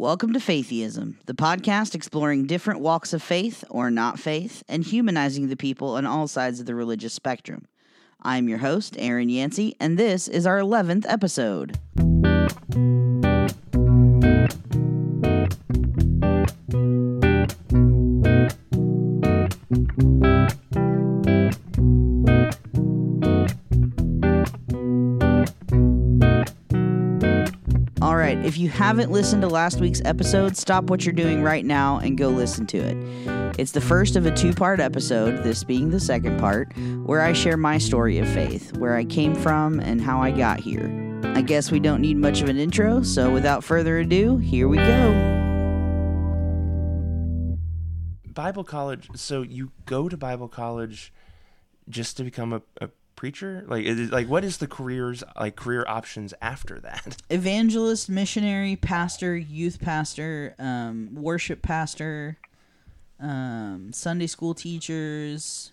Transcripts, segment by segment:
Welcome to Faitheism, the podcast exploring different walks of faith or not faith and humanizing the people on all sides of the religious spectrum. I'm your host, Eren Yancey, and this is our 11th episode. You haven't listened to last week's episode, stop what you're doing right now and go listen to it. It's the first of a two part episode, this being the second part, where I share my story of faith, where I came from, and how I got here. I guess we don't need much of an intro, so without further ado, here we go. Bible college. So you go to Bible college just to become a, a preacher? Like, is it, like what is the careers like career options after that? Evangelist, missionary, pastor, youth pastor, um, worship pastor, um, Sunday school teachers,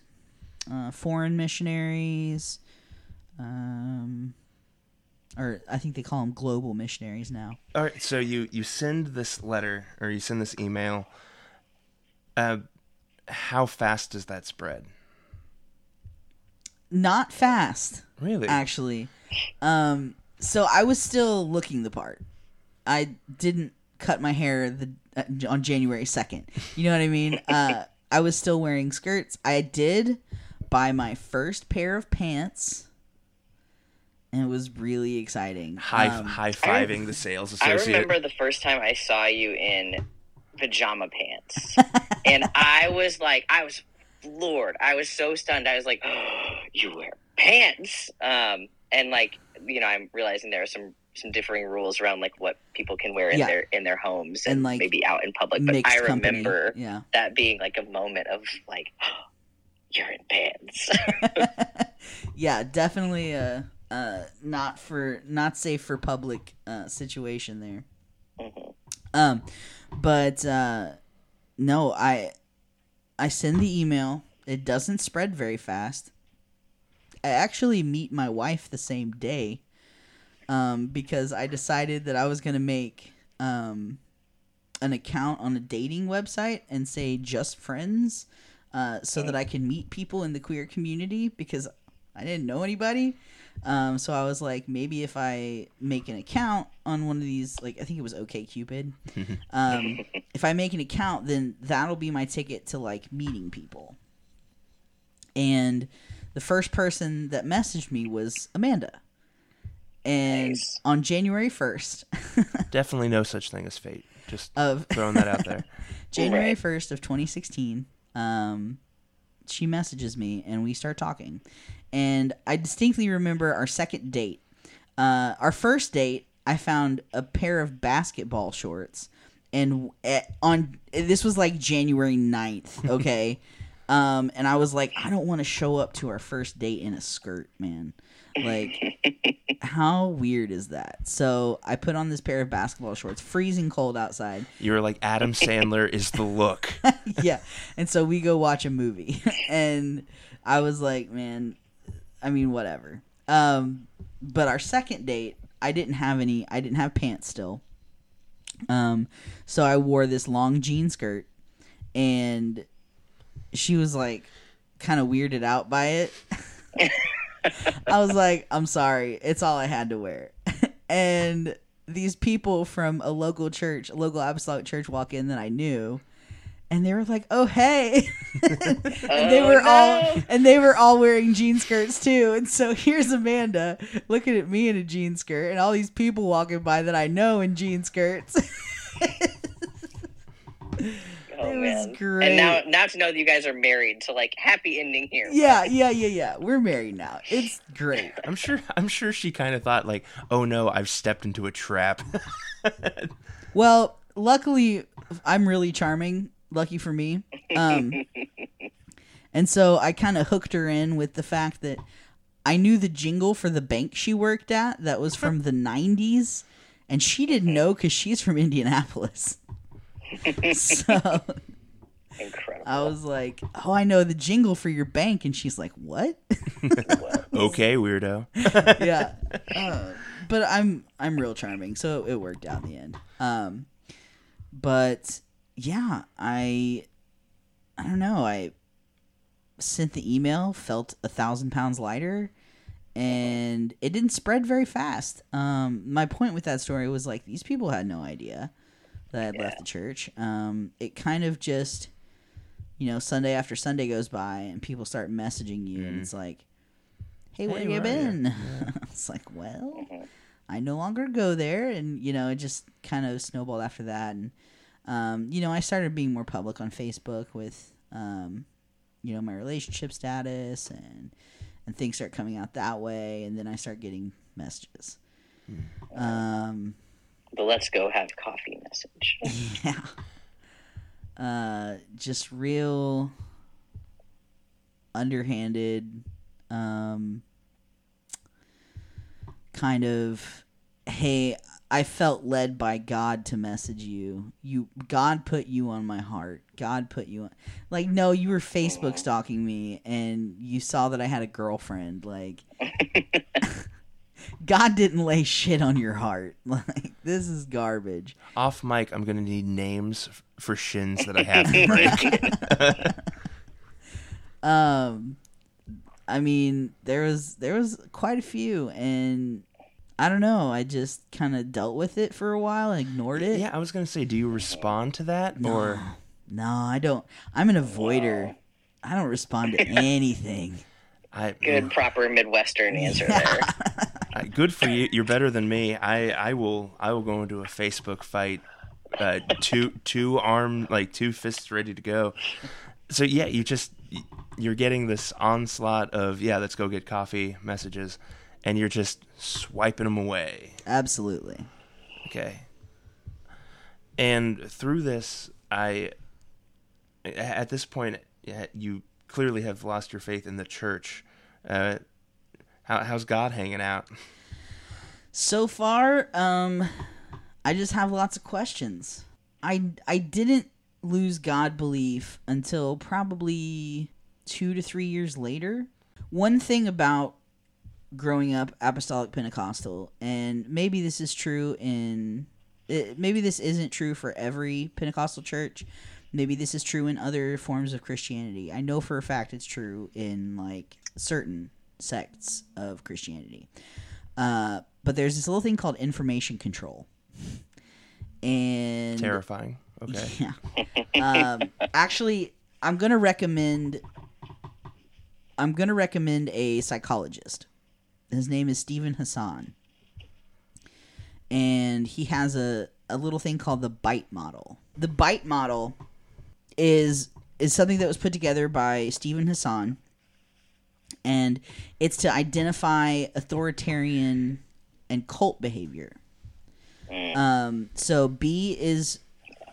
uh, foreign missionaries, um, or I think they call them global missionaries now. All right. So you you send this letter or you send this email. Uh, how fast does that spread? Not fast, Really? actually. Um, so I was still looking the part. I didn't cut my hair the uh, on January second. You know what I mean? Uh, I was still wearing skirts. I did buy my first pair of pants, and it was really exciting. high Um, high fiving the sales associate. I remember the first time I saw you in pajama pants, and I was like, I was floored. I was so stunned. I was like, oh, "You wear pants?" Um, and like, you know, I'm realizing there are some some differing rules around like what people can wear in Yeah. their in their homes And, and, like, maybe out in public. But I remember Yeah. that being like a moment of like, "You're in pants." yeah, definitely a uh, not for not safe for public uh, situation there. Mhm. Um, but uh, no, I I send the email. It doesn't spread very fast. I actually meet my wife the same day, um, because I decided that I was gonna make um an account on a dating website and say just friends, uh, so that I can meet people in the queer community because I didn't know anybody. Um, so I was like, maybe if I make an account on one of these, like I think it was OK Cupid, um, if I make an account, then that'll be my ticket to like meeting people. And the first person that messaged me was Amanda. And Nice. on January first Definitely no such thing as fate. Just of throwing that out there. January first of 2016, um, she messages me and we start talking, and I distinctly remember our second date. Uh, our first date, I found a pair of basketball shorts, and at, on this was like January 9th, okay. Um, and I was like, I don't want to show up to our first date in a skirt, man. Like, how weird is that? So I put on this pair of basketball shorts, freezing cold outside, You were like Adam Sandler is the look. yeah. And so we go watch a movie. and I was like, man, I mean, whatever. Um, but our second date, I didn't have any, I didn't have pants still. Um, so I wore this long jean skirt and she was like kind of weirded out by it. I was like, I'm sorry. It's all I had to wear. and these people from a local church, a local apostolic church walk in that I knew and they were like, "Oh, hey." and they Oh, were all and they were all wearing jean skirts too. And so here's Amanda looking at me in a jean skirt and all these people walking by that I know in jean skirts. Oh It was man! great. And now, now to know that you guys are married, so like happy ending here. yeah, yeah, yeah, yeah. We're married now. It's great. I'm sure I'm sure she kind of thought like, "Oh no, I've stepped into a trap." Well, luckily, I'm really charming. Lucky for me. Um, and so I kind of hooked her in with the fact that I knew the jingle for the bank she worked at that was from the 90s, and she didn't know because she's from Indianapolis. so Incredible. I was like, "Oh, I know the jingle for your bank," and she's like, "What?" okay, weirdo. yeah. Uh, but I'm I'm real charming, so it worked out in the end. Um, but yeah, I I don't know. I sent the email, felt a thousand pounds lighter, and it didn't spread very fast. Um, my point with that story was like these people had no idea that I'd left the church. Um, it kind of just, you know, Sunday after Sunday goes by and people start messaging you, and it's like, "Hey, where Hey, you are ya?" been?" it's like, well, I no longer go there, and you know, it just kind of snowballed after that, and um, you know, I started being more public on Facebook with, um, you know, my relationship status and and things start coming out that way, and then I start getting messages. Um, The let's go have coffee message. yeah. Uh, just real underhanded, um, kind of, hey, I felt led by God to message you. You, God put you on my heart. God put you on. Like, no, you were Facebook stalking me, and you saw that I had a girlfriend. Like, God didn't lay shit on your heart. Like, this is garbage. Off mic, I'm gonna need names for shins that I have to break. Um, I mean, there was there was quite a few, and I don't know. I just kind of dealt with it for a while and ignored it. yeah, I was gonna say, do you respond to that or? No, I don't. I'm an avoider. I don't respond to anything. I, Good, proper Midwestern answer there. Uh, good for you. You're better than me. I, I will I will go into a Facebook fight, uh, two two arm like two fists ready to go. So yeah, you just you're getting this onslaught of yeah, let's go get coffee messages, and you're just swiping them away. Absolutely. Okay. And through this, I at this point you clearly have lost your faith in the church. Uh, how, how's God hanging out? So far, um, I just have lots of questions. I I didn't lose God belief until probably two to three years later. One thing about growing up apostolic Pentecostal, and maybe this is true in, it, maybe this isn't true for every Pentecostal church. Maybe this is true in other forms of Christianity. I know for a fact it's true in like certain sects of Christianity. Uh, but there's this little thing called information control. And Terrifying. Okay. yeah. Um, actually, I'm gonna recommend. I'm gonna recommend a psychologist. His name is Steven Hassan, and he has a a little thing called the bite model. The bite model is is something that was put together by Steven Hassan, and it's to identify authoritarian and cult behavior. Um, so B is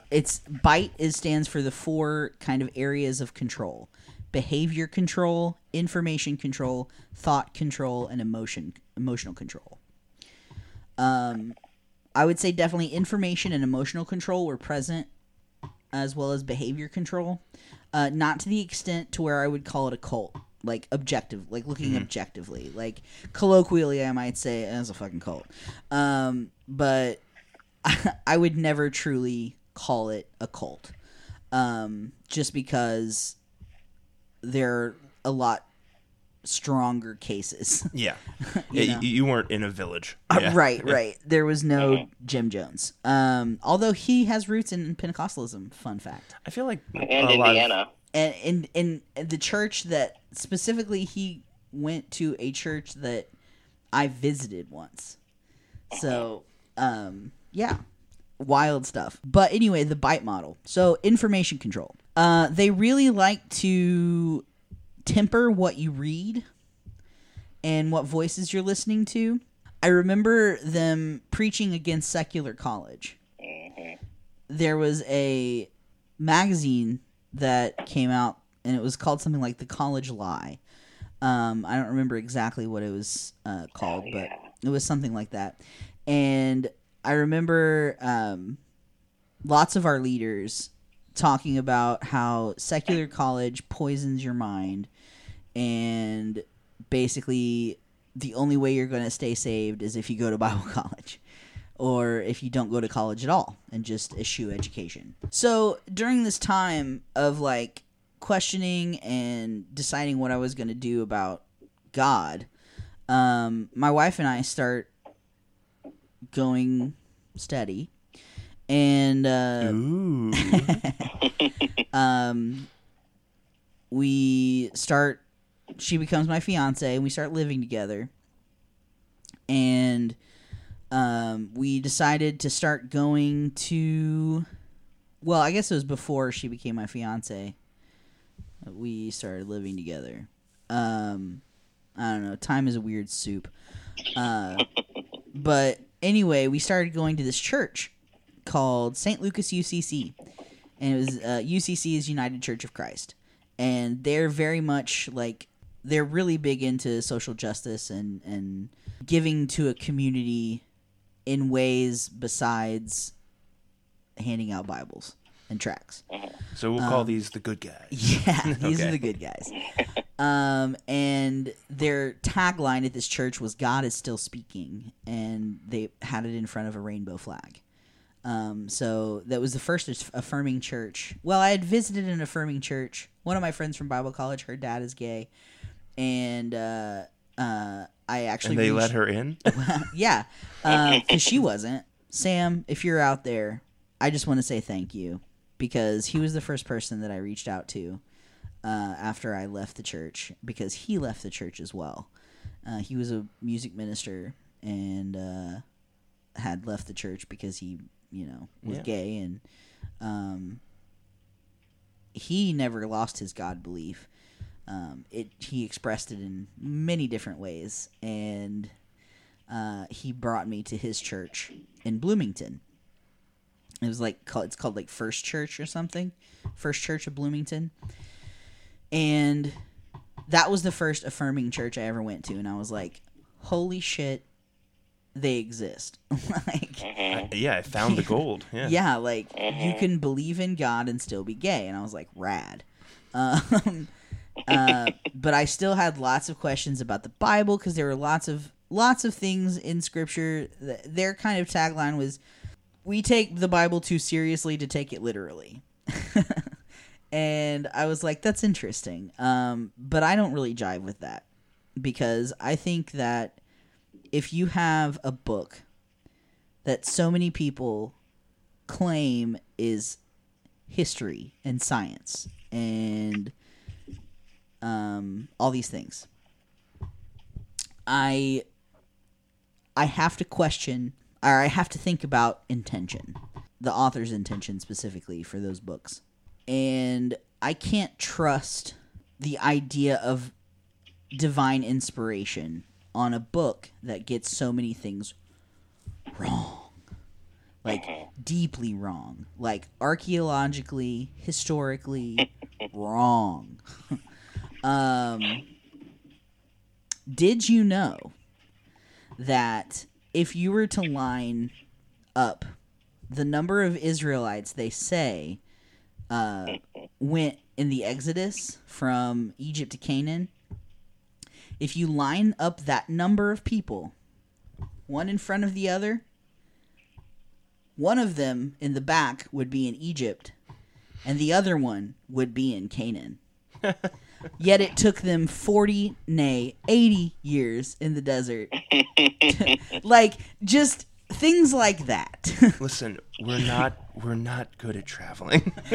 it's bite is stands for the four kind of areas of control behavior control information control thought control and emotion emotional control. Um i would say definitely information and emotional control were present as well as behavior control. Uh not to the extent to where i would call it a cult like objective like looking objectively like colloquially i might say as a fucking cult. Um but I would never truly call it a cult, um, just because there are a lot stronger cases. Yeah. You Yeah, know. you, you weren't in a village. Uh, Yeah. right, right. There was no Jim Jones, um, although he has roots in Pentecostalism. Fun fact. I feel like And a lot of- Indiana. and in in the church that specifically he went to a church that I visited once. So, um, yeah, wild stuff. But anyway, the bite model. So information control. Uh, they really like to temper what you read and what voices you're listening to. I remember them preaching against secular college. There was a magazine that came out and it was called something like the college lie um, i don't remember exactly what it was uh, called but it was something like that and i remember um, lots of our leaders talking about how secular college poisons your mind and basically the only way you're going to stay saved is if you go to bible college or if you don't go to college at all and just eschew education. So during this time of like questioning and deciding what I was going to do about God, um, my wife and I start going steady, and uh, um, we start. She becomes my fiance, and we start living together. And um, we decided to start going to. Well, I guess it was before she became my fiance. We started living together. Um, I don't know. Time is a weird soup. Uh, but anyway, we started going to this church called St. Lucas UCC, and it was uh, UCC is United Church of Christ, and they're very much like they're really big into social justice and and giving to a community in ways besides handing out Bibles and tracts. So we'll call these the good guys. Yeah, these are the good guys. Um, and their tagline at this church was "God is still speaking," and they had it in front of a rainbow flag. Um, so that was the first affirming church. Well, I had visited an affirming church. One of my friends from Bible college, her dad is gay, and uh, uh, I actually And they let her in? yeah, because she wasn't. Sam, if you're out there, I just want to say thank you because he was the first person that I reached out to uh, after I left the church because he left the church as well. Uh, he was a music minister and uh, had left the church because he, you know, was Yeah. gay and um, he never lost his God belief. Um, it he expressed it in many different ways, and uh, he brought me to his church in Bloomington. It was like it's called like First Church or something, First Church of Bloomington, and that was the first affirming church I ever went to, and I was like, "Holy shit, they exist!" like, Mhm. yeah, I found the gold. Yeah. yeah, like you Mhm. can believe in God and still be gay, and I was like, rad. Um, uh, but I still had lots of questions about the Bible because there were lots of lots of things in Scripture. Their kind of tagline was, "We take the Bible too seriously to take it literally." and I was like, "That's interesting," um, but I don't really jive with that because I think that if you have a book that so many people claim is history and science and um, all these things. I I have to question or I have to think about intention, the author's intention specifically for those books. And I can't trust the idea of divine inspiration on a book that gets so many things wrong. Like deeply wrong. Like archaeologically, historically wrong. um did you know that if you were to line up the number of Israelites they say uh, went in the Exodus from Egypt to Canaan, if you line up that number of people, one in front of the other, one of them in the back would be in Egypt, and the other one would be in Canaan. Yet it took them 40, nay, 80 years in the desert. like, just things like that. Listen, we're not we're not good at traveling.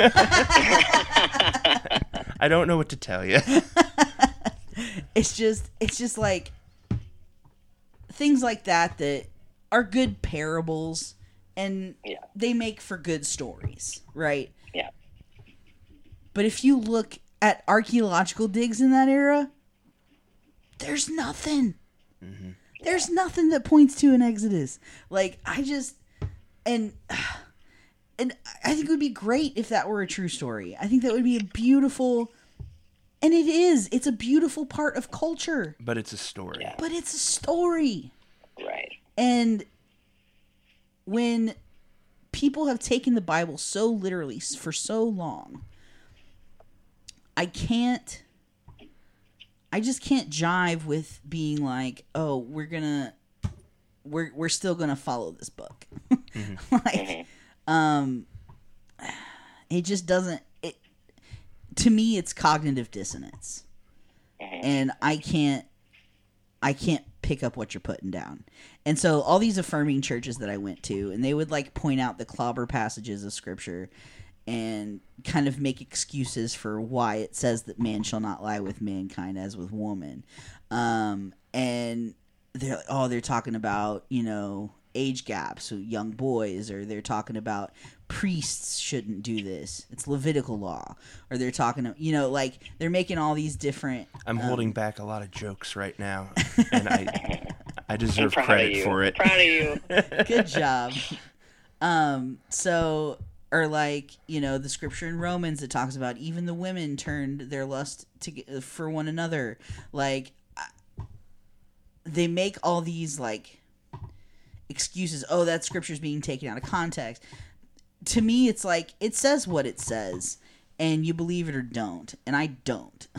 I don't know what to tell you. it's just it's just like things like that that are good parables and Yeah. they make for good stories, right? Yeah. But if you look at archaeological digs in that era, there's nothing. Mm-hmm. There's nothing that points to an Exodus. Like I just and and I think it would be great if that were a true story. I think that would be a beautiful and it is. It's a beautiful part of culture, But it's a story. Yeah. but it's a story. Right. And when people have taken the Bible so literally for so long, I can't. I just can't jive with being like, oh, we're gonna, we're we're still gonna follow this book. like, um, it just doesn't. It to me, it's cognitive dissonance, and I can't. I can't pick up what you're putting down. And so all these affirming churches that I went to, and they would like point out the clobber passages of scripture and kind of make excuses for why it says that man shall not lie with mankind as with woman. Um, and they're like, oh, they're talking about, you know, age gaps, so young boys, or they're talking about priests shouldn't do this. It's Levitical law. Or they're talking, you know, like they're making all these different. I'm um, holding back a lot of jokes right now, and I I I'm deserve proud of credit you. for it. Proud of you. good job um so or like you know the scripture in romans that talks about even the women turned their lust to for one another. Like they make all these like excuses. Oh that scripture's being taken out of context. To me it's like it says what it says and you believe it or don't and i don't.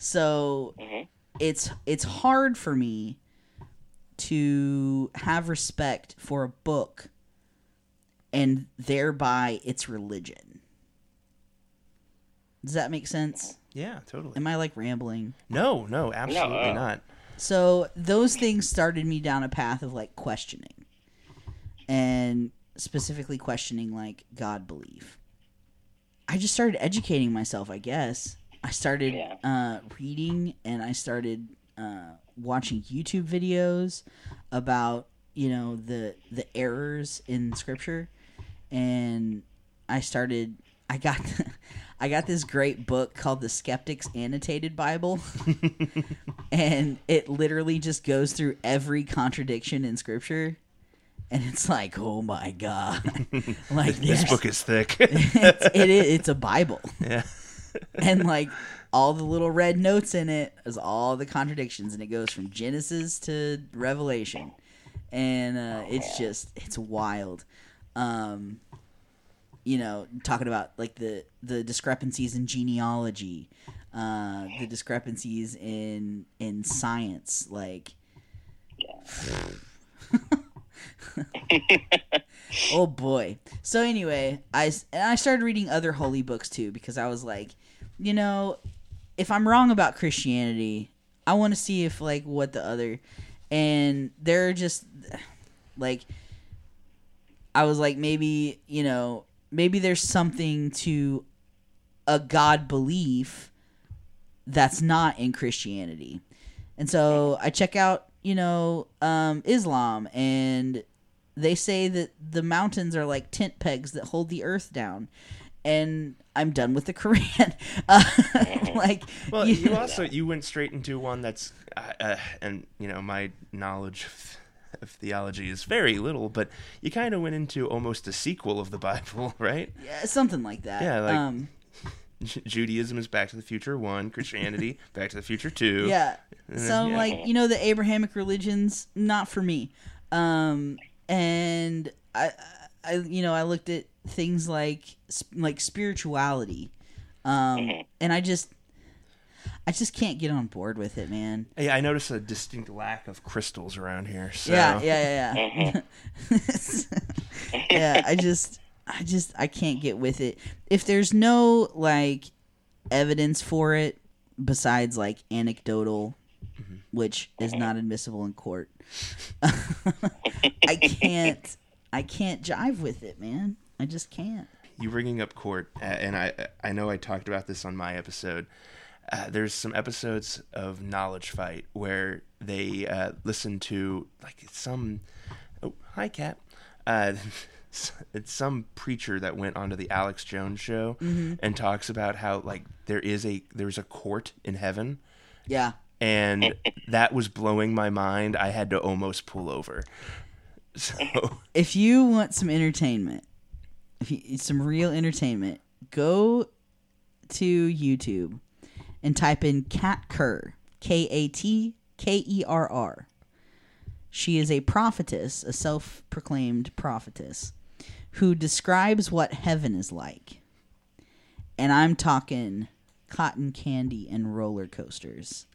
So Mhm. it's it's hard for me to have respect for a book and thereby its religion. Does that make sense? Yeah, totally. Am I like rambling? No, no, absolutely uh, not. So those things started me down a path of like questioning and specifically questioning like God belief. I just started educating myself, I guess. I started Yeah. uh, reading and I started uh, watching YouTube videos about you know the the errors in scripture and I started I got I got this great book called the Skeptics Annotated Bible. And it literally just goes through every contradiction in scripture. And it's like oh my god. Like This book is thick. it's, it is it's a bible. Yeah. and like all the little red notes in it is all the contradictions and it goes from genesis to revelation. And uh, it's just it's wild um you know talking about like the the discrepancies in genealogy uh the discrepancies in in science like oh boy. So anyway i and i started reading other holy books too because i was like you know if i'm wrong about christianity i want to see if like what the other and they're just like i was like maybe you know maybe there's something to a god belief that's not in christianity. And so i check out you know um islam and they say that the mountains are like tent pegs that hold the earth down. And i'm done with the quran. Uh, like Well, you- you also you went straight into one that's, uh, uh, and you know my knowledge of, of theology is very little, but you kind of went into almost a sequel of the Bible, right? yeah, something like that Yeah, like- um Judaism is Back to the Future one, Christianity Back to the Future two. yeah And so yeah. like you know the abrahamic religions not for me um and i i you know i looked at things like like spirituality um and i just i just can't get on board with it man Yeah, I notice a distinct lack of crystals around here. So. yeah yeah yeah yeah mm-hmm. yeah i just i just i can't get with it if there's no like evidence for it besides like anecdotal mm-hmm. which is mm-hmm. not admissible in court i can't i can't jive with it man i just can't you bringing up court, uh, and I I know I talked about this on my episode. Uh, there's some episodes of Knowledge Fight where they uh, listen to like some. Oh, hi, cat. Uh, it's some preacher that went onto the Alex Jones show and talks about how like there is a there's a court in heaven, yeah and that was blowing my mind. I had to almost pull over. So if you want some entertainment, if you, some real entertainment, go to YouTube and type in Kat Kerr, K A T K E R R. She is a prophetess, a self-proclaimed prophetess, who describes what heaven is like. And I'm talking cotton candy and roller coasters.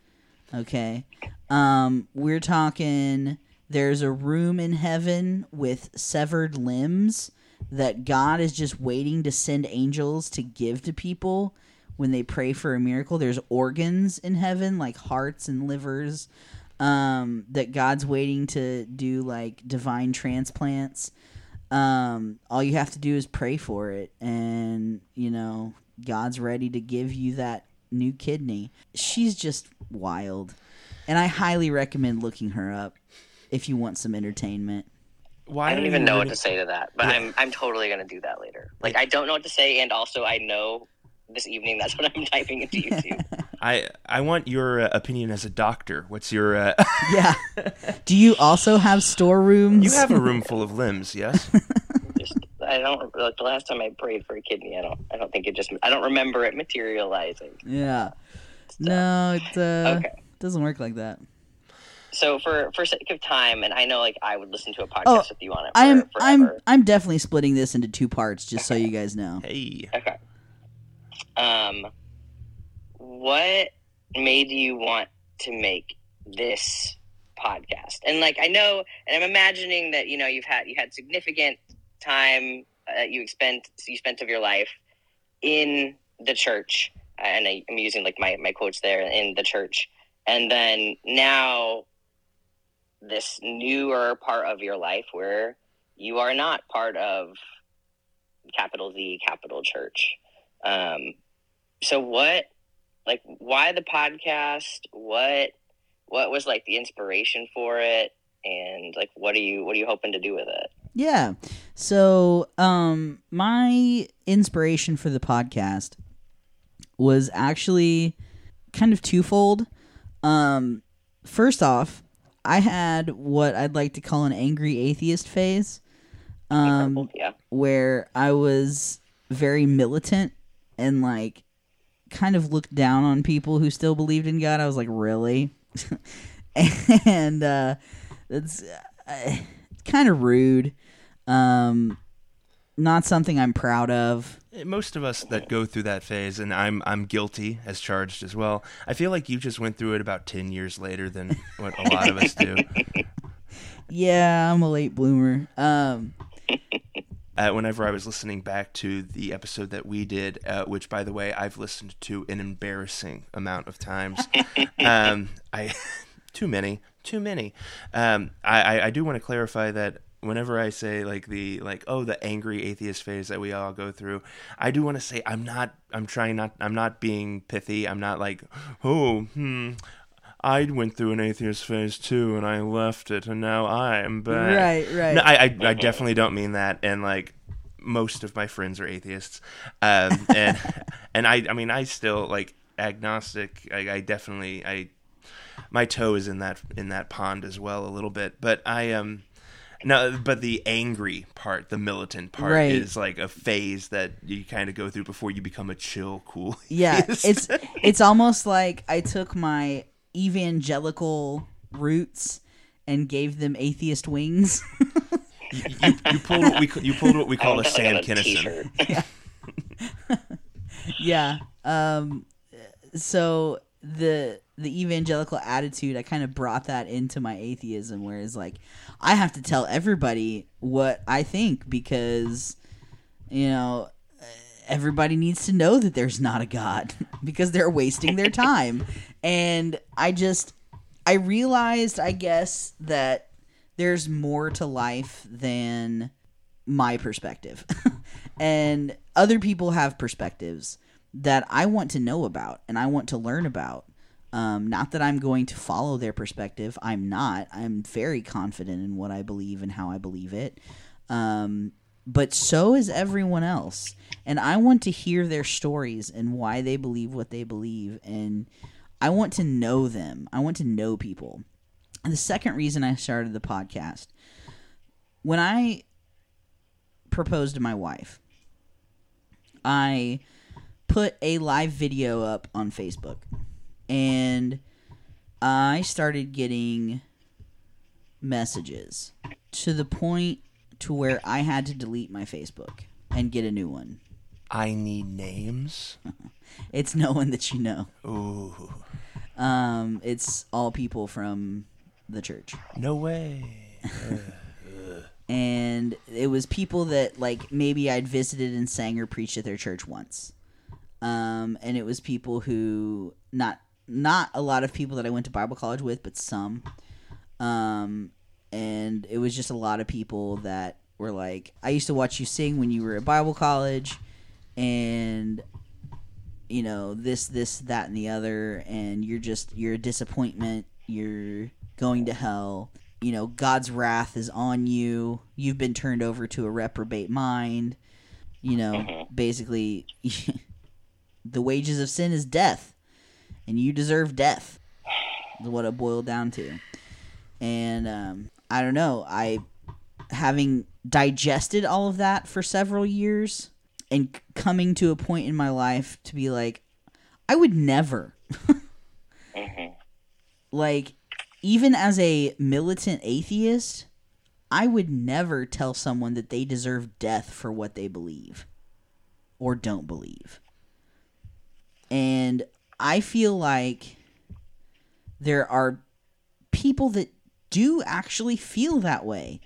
Okay? Um, we're talking there's a room in heaven with severed limbs that God is just waiting to send angels to give to people when they pray for a miracle. There's organs in heaven, like hearts and livers, um, that God's waiting to do like divine transplants. Um, all you have to do is pray for it, and you know God's ready to give you that new kidney. She's just wild, and I highly recommend looking her up if you want some entertainment. Why I don't even know what to say to that, but Yeah. I'm I'm totally gonna do that later. Like I don't know what to say, and also I know this evening that's what I'm typing into YouTube. I I want your uh, opinion as a doctor. What's your? Uh, Yeah. do you also have storerooms? you have a room full of limbs, yes? just I don't like the last time I prayed for a kidney. I don't I don't think it just I don't remember it materializing. Yeah. No, it uh, Okay. doesn't work like that. So for for sake of time, and I know like I would listen to a podcast Oh, with you on it. For, I'm forever. I'm I'm definitely splitting this into two parts just so you guys know. Hey, Okay. Um, what made you want to make this podcast? And like, I know, and I'm imagining that you know you've had you had significant time uh, you spent you spent of your life in the church, and I, I'm using like my my quotes there in the church, and then now this newer part of your life where you are not part of capital Z capital church. Um, so what, like, why the podcast? What, what was like the inspiration for it? And like, what are you, what are you hoping to do with it? Yeah. So, um my inspiration for the podcast was actually kind of twofold. Um first off, I had what I'd like to call an angry atheist phase. Um yeah. where I was very militant and like kind of looked down on people who still believed in God. I was like, really? and uh, it's uh, kind of rude. Um, not something I'm proud of. most of us that go through that phase, and I'm I'm guilty as charged as well. I feel like you just went through it about ten years later than what a lot of us do. Yeah, I'm a late bloomer. Um, uh, whenever I was listening back to the episode that we did, uh, which by the way I've listened to an embarrassing amount of times. um, I too many, too many. Um, I, I I do want to clarify that whenever I say like the like oh the angry atheist phase that we all go through, I do want to say I'm not. I'm trying not. I'm not being pithy. I'm not like oh hmm. I went through an atheist phase too, and I left it, and now I'm back. Right, right. No, I, I, I definitely don't mean that, and like most of my friends are atheists, um, and and I, I mean, I still like agnostic. I, I definitely, I, my toe is in that in that pond as well a little bit, but I um. No, but the angry part, the militant part, Right. is like a phase that you kind of go through before you become a chill, cool. yeah, it's it's almost like I took my evangelical roots and gave them atheist wings. you, you, you pulled what we you pulled what we call a Like Sam Kinison. t-shirt. yeah. Um so the the evangelical attitude, I kind of brought that into my atheism whereas like I have to tell everybody what I think because you know everybody needs to know that there's not a god because they're wasting their time. And I just I realized I guess that there's more to life than my perspective. and other people have perspectives that I want to know about and I want to learn about. Um, not that I'm going to follow their perspective. I'm not. I'm very confident in what I believe and how I believe it. Um, but so is everyone else. And I want to hear their stories and why they believe what they believe. And I want to know them. I want to know people. And the second reason I started the podcast, when I proposed to my wife, I put a live video up on Facebook. And I started getting messages to the point to where I had to delete my Facebook and get a new one. I need names. It's no one that you know. Ooh, Um, it's all people from the church. no way. and it was people that like maybe I'd visited and sang or preached at their church once. Um, and it was people who not not a lot of people that I went to Bible college with, but some. Um, and it was just a lot of people that were like, I used to watch you sing when you were at Bible college, and you know this, this, that, and the other, and you're just you're a disappointment. You're going to hell. You know, God's wrath is on you. You've been turned over to a reprobate mind. You know, Mhm. basically, the wages of sin is death, and you deserve death. Is what it boiled down to. And um, I don't know. I having digested all of that for several years and coming to a point in my life to be like, I would never hmm like even as a militant atheist i would never tell someone that they deserve death for what they believe or don't believe and i feel like there are people that do actually feel that way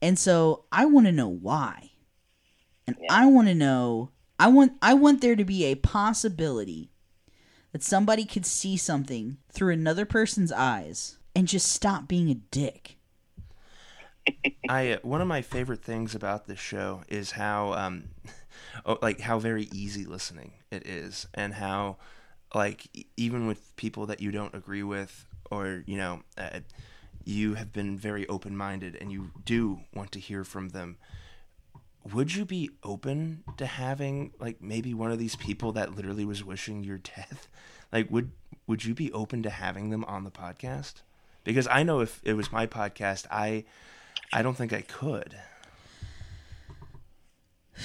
and so i want to know why and Yeah. i want to know i want i want there to be a possibility that somebody could see something through another person's eyes and just stop being a dick. I uh, one of my favorite things about this show is how um oh, like how very easy listening it is and how like even with people that you don't agree with or you know uh, you have been very open-minded and you do want to hear from them would you be open to having like maybe one of these people that literally was wishing your death? Like would would you be open to having them on the podcast? Because i know if it was my podcast i i don't think i could.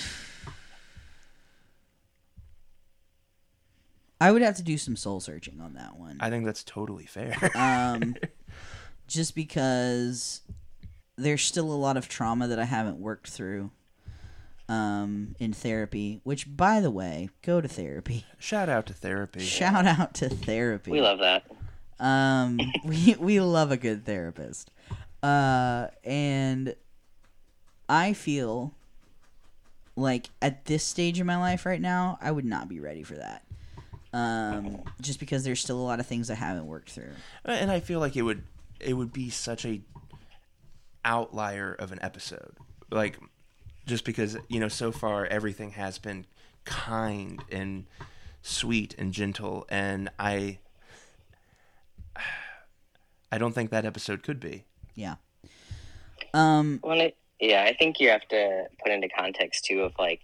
I would have to do some soul searching on that one. i think that's totally fair. Um, just because there's still a lot of trauma that I haven't worked through um, in therapy, which, by the way, go to therapy. shout out to therapy Shout out to therapy. We love that. Um, we we love a good therapist, uh, and I feel like at this stage in my life right now, I would not be ready for that. Um, just because there's still a lot of things I haven't worked through. and i feel like it would it would be such a outlier of an episode like just because you know so far everything has been kind and sweet and gentle and i i don't think that episode could be Yeah. Um, Well, it, yeah, I think you have to put into context too of like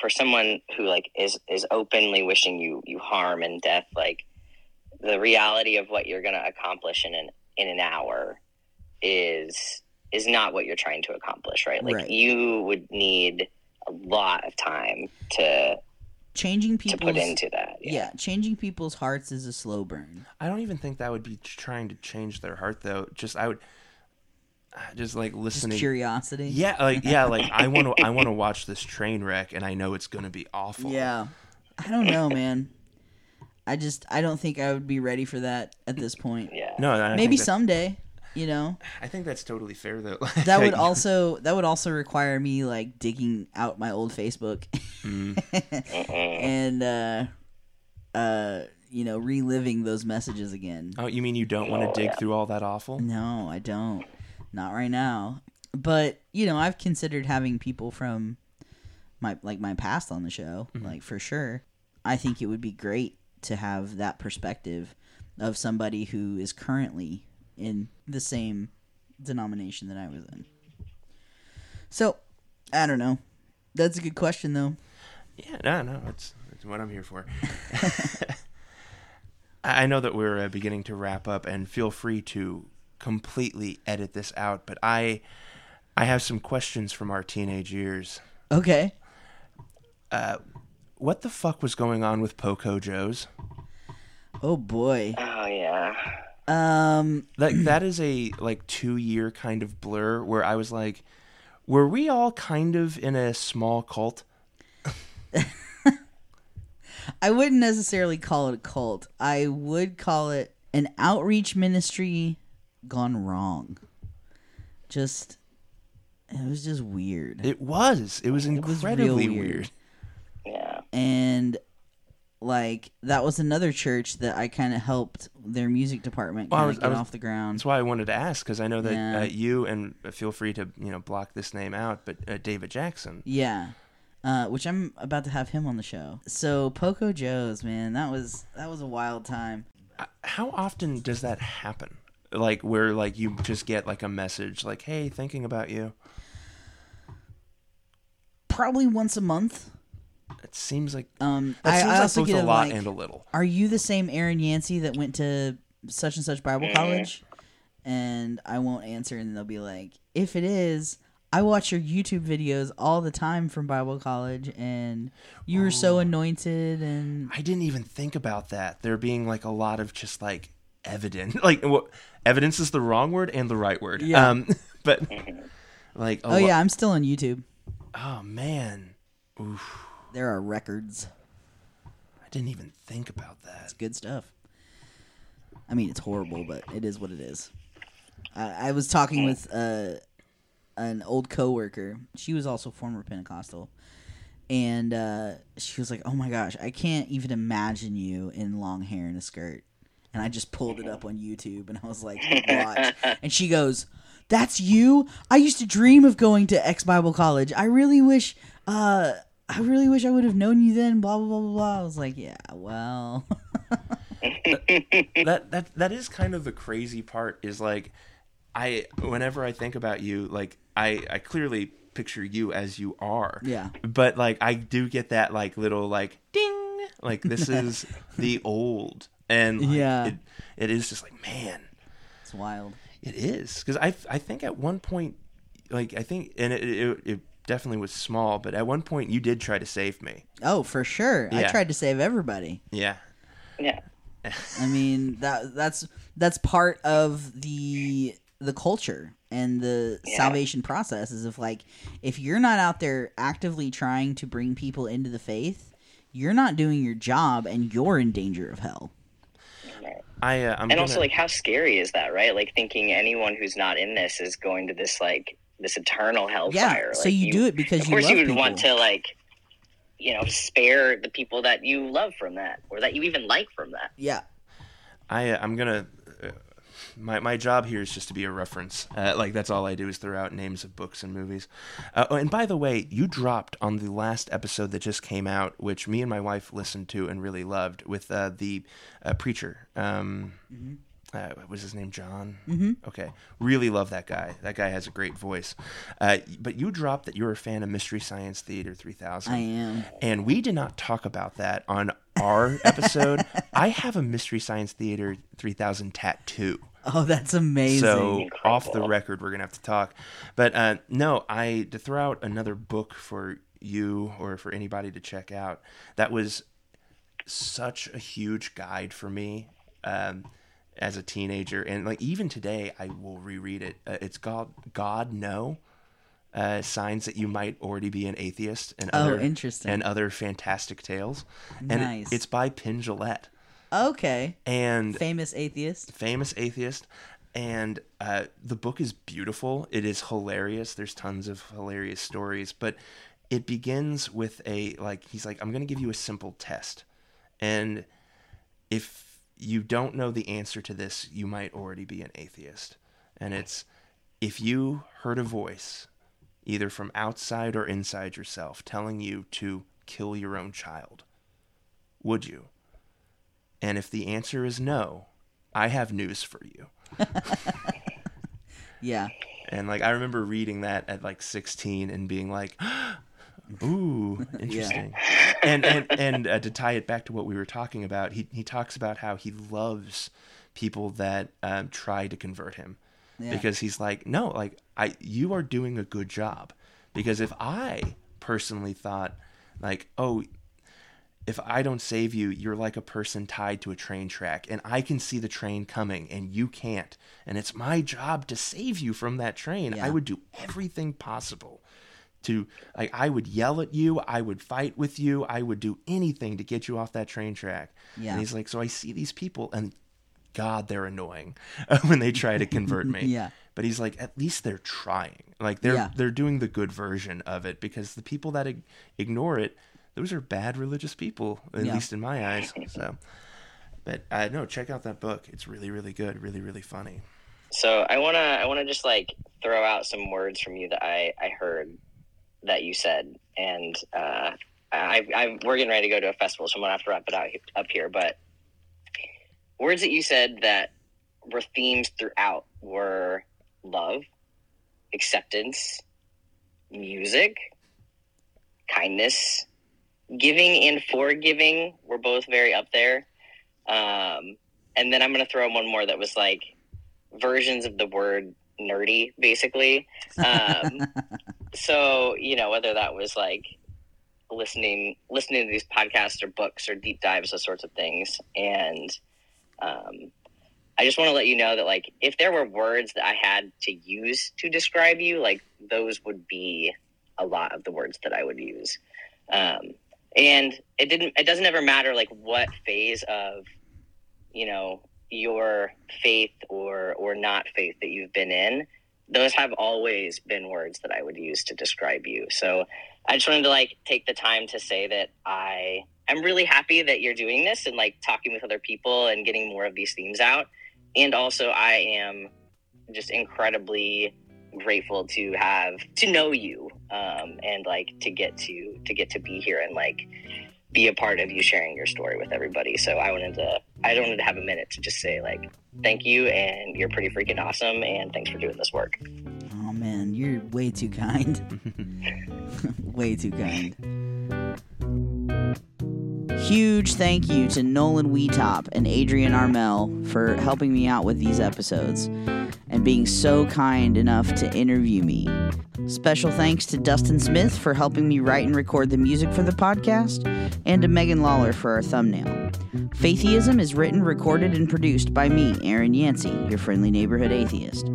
for someone who like is is openly wishing you you harm and death, like the reality of what you're gonna accomplish in an in an hour is is not what you're trying to accomplish, right? Like Right. you would need a lot of time to changing people to put into that. yeah, changing people's hearts is a slow burn. i don't even think that would be trying to change their heart though just i would just like Just listening curiosity. Yeah, like yeah, like I want to I want to watch this train wreck and I know it's going to be awful. Yeah. I don't know, man. I just I don't think I would be ready for that at this point. Yeah. No, I Maybe think someday, you know. I think that's totally fair though. That would also that would also require me like digging out my old Facebook Mm. And uh uh you know reliving those messages again. Oh, you mean you don't want Oh, to dig yeah. through all that awful? No, I don't. Not right now. But, you know, I've considered having people from my like my past on the show, like for sure. I think it would be great to have that perspective of somebody who is currently in the same denomination that I was in. So, I don't know. That's a good question though. Yeah, no, no, it's, it's what I'm here for. I know that we're uh, beginning to wrap up, and feel free to completely edit this out. But I, I have some questions from our teenage years. Okay. Uh, what the fuck was going on with Poco Joe's? Oh boy. Oh yeah. Um Like that is a like two year kind of blur where I was like, were we all kind of in a small cult? I wouldn't necessarily call it a cult. I would call it an outreach ministry gone wrong. just it was just weird. It was. It was It was real incredibly weird. weird. And like that was another church that I kind of helped their music department Well, I was- I get was- off the ground. That's why I wanted to ask because I know that Yeah. uh, you and uh, feel free to you know block this name out, but uh, David Jackson. Yeah. Uh, which I'm about to have him on the show. So Poco Joe's, man, that was that was a wild time. Uh, How often does that happen? Like where like you just get like a message like, "Hey, thinking about you." Probably once a month. It seems like Um, that I, seems I like also both get a lot like, and a little. are you the same Eren Yancey that went to such and such Bible college? And I won't answer, and they'll be like, if it is, I watch your YouTube videos all the time from Bible college, and you were so anointed, and I didn't even think about that. There being like a lot of just like evidence. Like what evidence is the wrong word and the right word. Yeah. Um but like a oh yeah, I'm still on YouTube. Oh man. Oof. There are records. I didn't even think about that. It's good stuff. I mean, it's horrible, but it is what it is. I, I was talking with uh, an old coworker. She was also former Pentecostal, and uh, she was like, "Oh my gosh, I can't even imagine you in long hair and a skirt." And I just pulled it up on YouTube, and I was like, "Watch!" And she goes, "That's you? I used to dream of going to Ex Bible College. I really wish." Uh, I really wish I would have known you then. Blah blah blah blah blah. I was like, yeah, well, that that that is kind of the crazy part is like I whenever I think about you, like I I clearly picture you as you are. Yeah. But like I do get that like little like ding like this is the old and like, Yeah. it, it is just like man it's wild. it is because I I think at one point like I think and it, it it definitely was small but at one point you did try to save me Oh, for sure. I tried to save everybody. yeah Yeah. I mean that that's that's part of the the culture and the Yeah. salvation process is if like if you're not out there actively trying to bring people into the faith, you're not doing your job and you're in danger of hell. I uh, I'm and gonna, also like how scary is that right like thinking anyone who's not in this is going to this like this eternal hellfire so Like, you do it because of you course love you would people. want to like you know spare the people that you love from that or that you even like from that Yeah. I uh, I'm gonna. Uh, my my job here is just to be a reference. Uh, like that's all I do is throw out names of books and movies. Uh, oh, and by the way, you dropped on the last episode that just came out, which me and my wife listened to and really loved, with uh, the uh, preacher. Um, uh, was his name John? Mm-hmm. Okay, really love that guy. That guy has a great voice. Uh, but you dropped that you're a fan of Mystery Science Theater 3000. I am. And we did not talk about that on our episode. I have a Mystery Science Theater 3000 tattoo. Oh, that's amazing. So Incredible. off the record, we're gonna have to talk. But uh, no, I to throw out another book for you or for anybody to check out. That was such a huge guide for me um, as a teenager, and like even today, I will reread it. Uh, it's called God No. Uh, signs that you might already be an atheist and other Oh, other interesting. and other fantastic tales. And it- Nice. it's by Penn Jillette okay. and Famous atheist. famous atheist and uh, the book is beautiful it is hilarious there's tons of hilarious stories but it begins with a like he's like i'm going to give you a simple test and if you don't know the answer to this you might already be an atheist. And it's if you heard a voice either from outside or inside yourself telling you to kill your own child would you? And if the answer is no i have news for you. Yeah. and like I remember reading that at like 16 and being like, "Ooh, interesting." And and and uh, to tie it back to what we were talking about, he he talks about how he loves people that um, try to convert him Yeah. because he's like, "No, like I you are doing a good job." Because if I personally thought like, "Oh, if I don't save you, you're like a person tied to a train track, and I can see the train coming, and you can't. And it's my job to save you from that train. Yeah. I would do everything possible to, like, I would yell at you, I would fight with you, I would do anything to get you off that train track. Yeah. And he's like, so I see these people, and God, they're annoying when they try to convert me. Yeah. but he's like at least they're trying like they're Yeah. they're doing the good version of it because the people that ig- ignore it those are bad religious people at Yeah. least in my eyes so but uh, i know check out that book it's really really good really really funny So I wanna I wanna just like throw out some words from you that I I heard that you said, and uh, I, I we're getting ready to go to a festival, so I'm gonna have to wrap it out up here. But words that you said that were themes throughout were love, acceptance, music, kindness, giving, and forgiving were both very up there. Um, and then I'm gonna throw in one more that was like versions of the word nerdy, basically. Um, so you know whether that was like listening listening to these podcasts or books or deep dives, those sorts of things, and um, I just want to let you know that like if there were words that I had to use to describe you, like those would be a lot of the words that I would use. Um, and it didn't it doesn't ever matter like what phase of you know your faith or or not faith that you've been in those have always been words that i would use to describe you. So i just wanted to like take the time to say that i i'm really happy that you're doing this and like talking with other people and getting more of these themes out. And also i am just incredibly grateful to have to know you um, and like to get to to get to be here and like be a part of you sharing your story with everybody. So I wanted to I wanted to have a minute to just say like thank you and you're pretty freaking awesome and thanks for doing this work. Oh man, you're way too kind. way too kind. Huge thank you to Nolan Weetop and Adrian Armel for helping me out with these episodes and being so kind enough to interview me. Special thanks to Dustin Smith for helping me write and record the music for the podcast, and to Megan Lawler for our thumbnail. Faitheism is written, recorded, and produced by me, Eren Yancey, your friendly neighborhood atheist.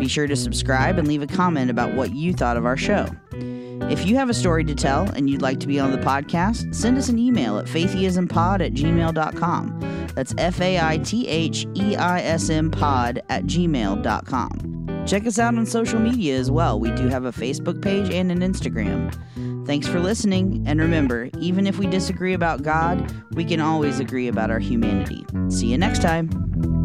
Be sure to subscribe and leave a comment about what you thought of our show. If you have a story to tell and you'd like to be on the podcast, send us an email at faitheiSmpod at gmail.com. That's F A I T H E I S M pod at gmail.com. Check us out on social media as well. We do have a Facebook page and an Instagram. Thanks for listening, and remember, even if we disagree about God, we can always agree about our humanity. See you next time.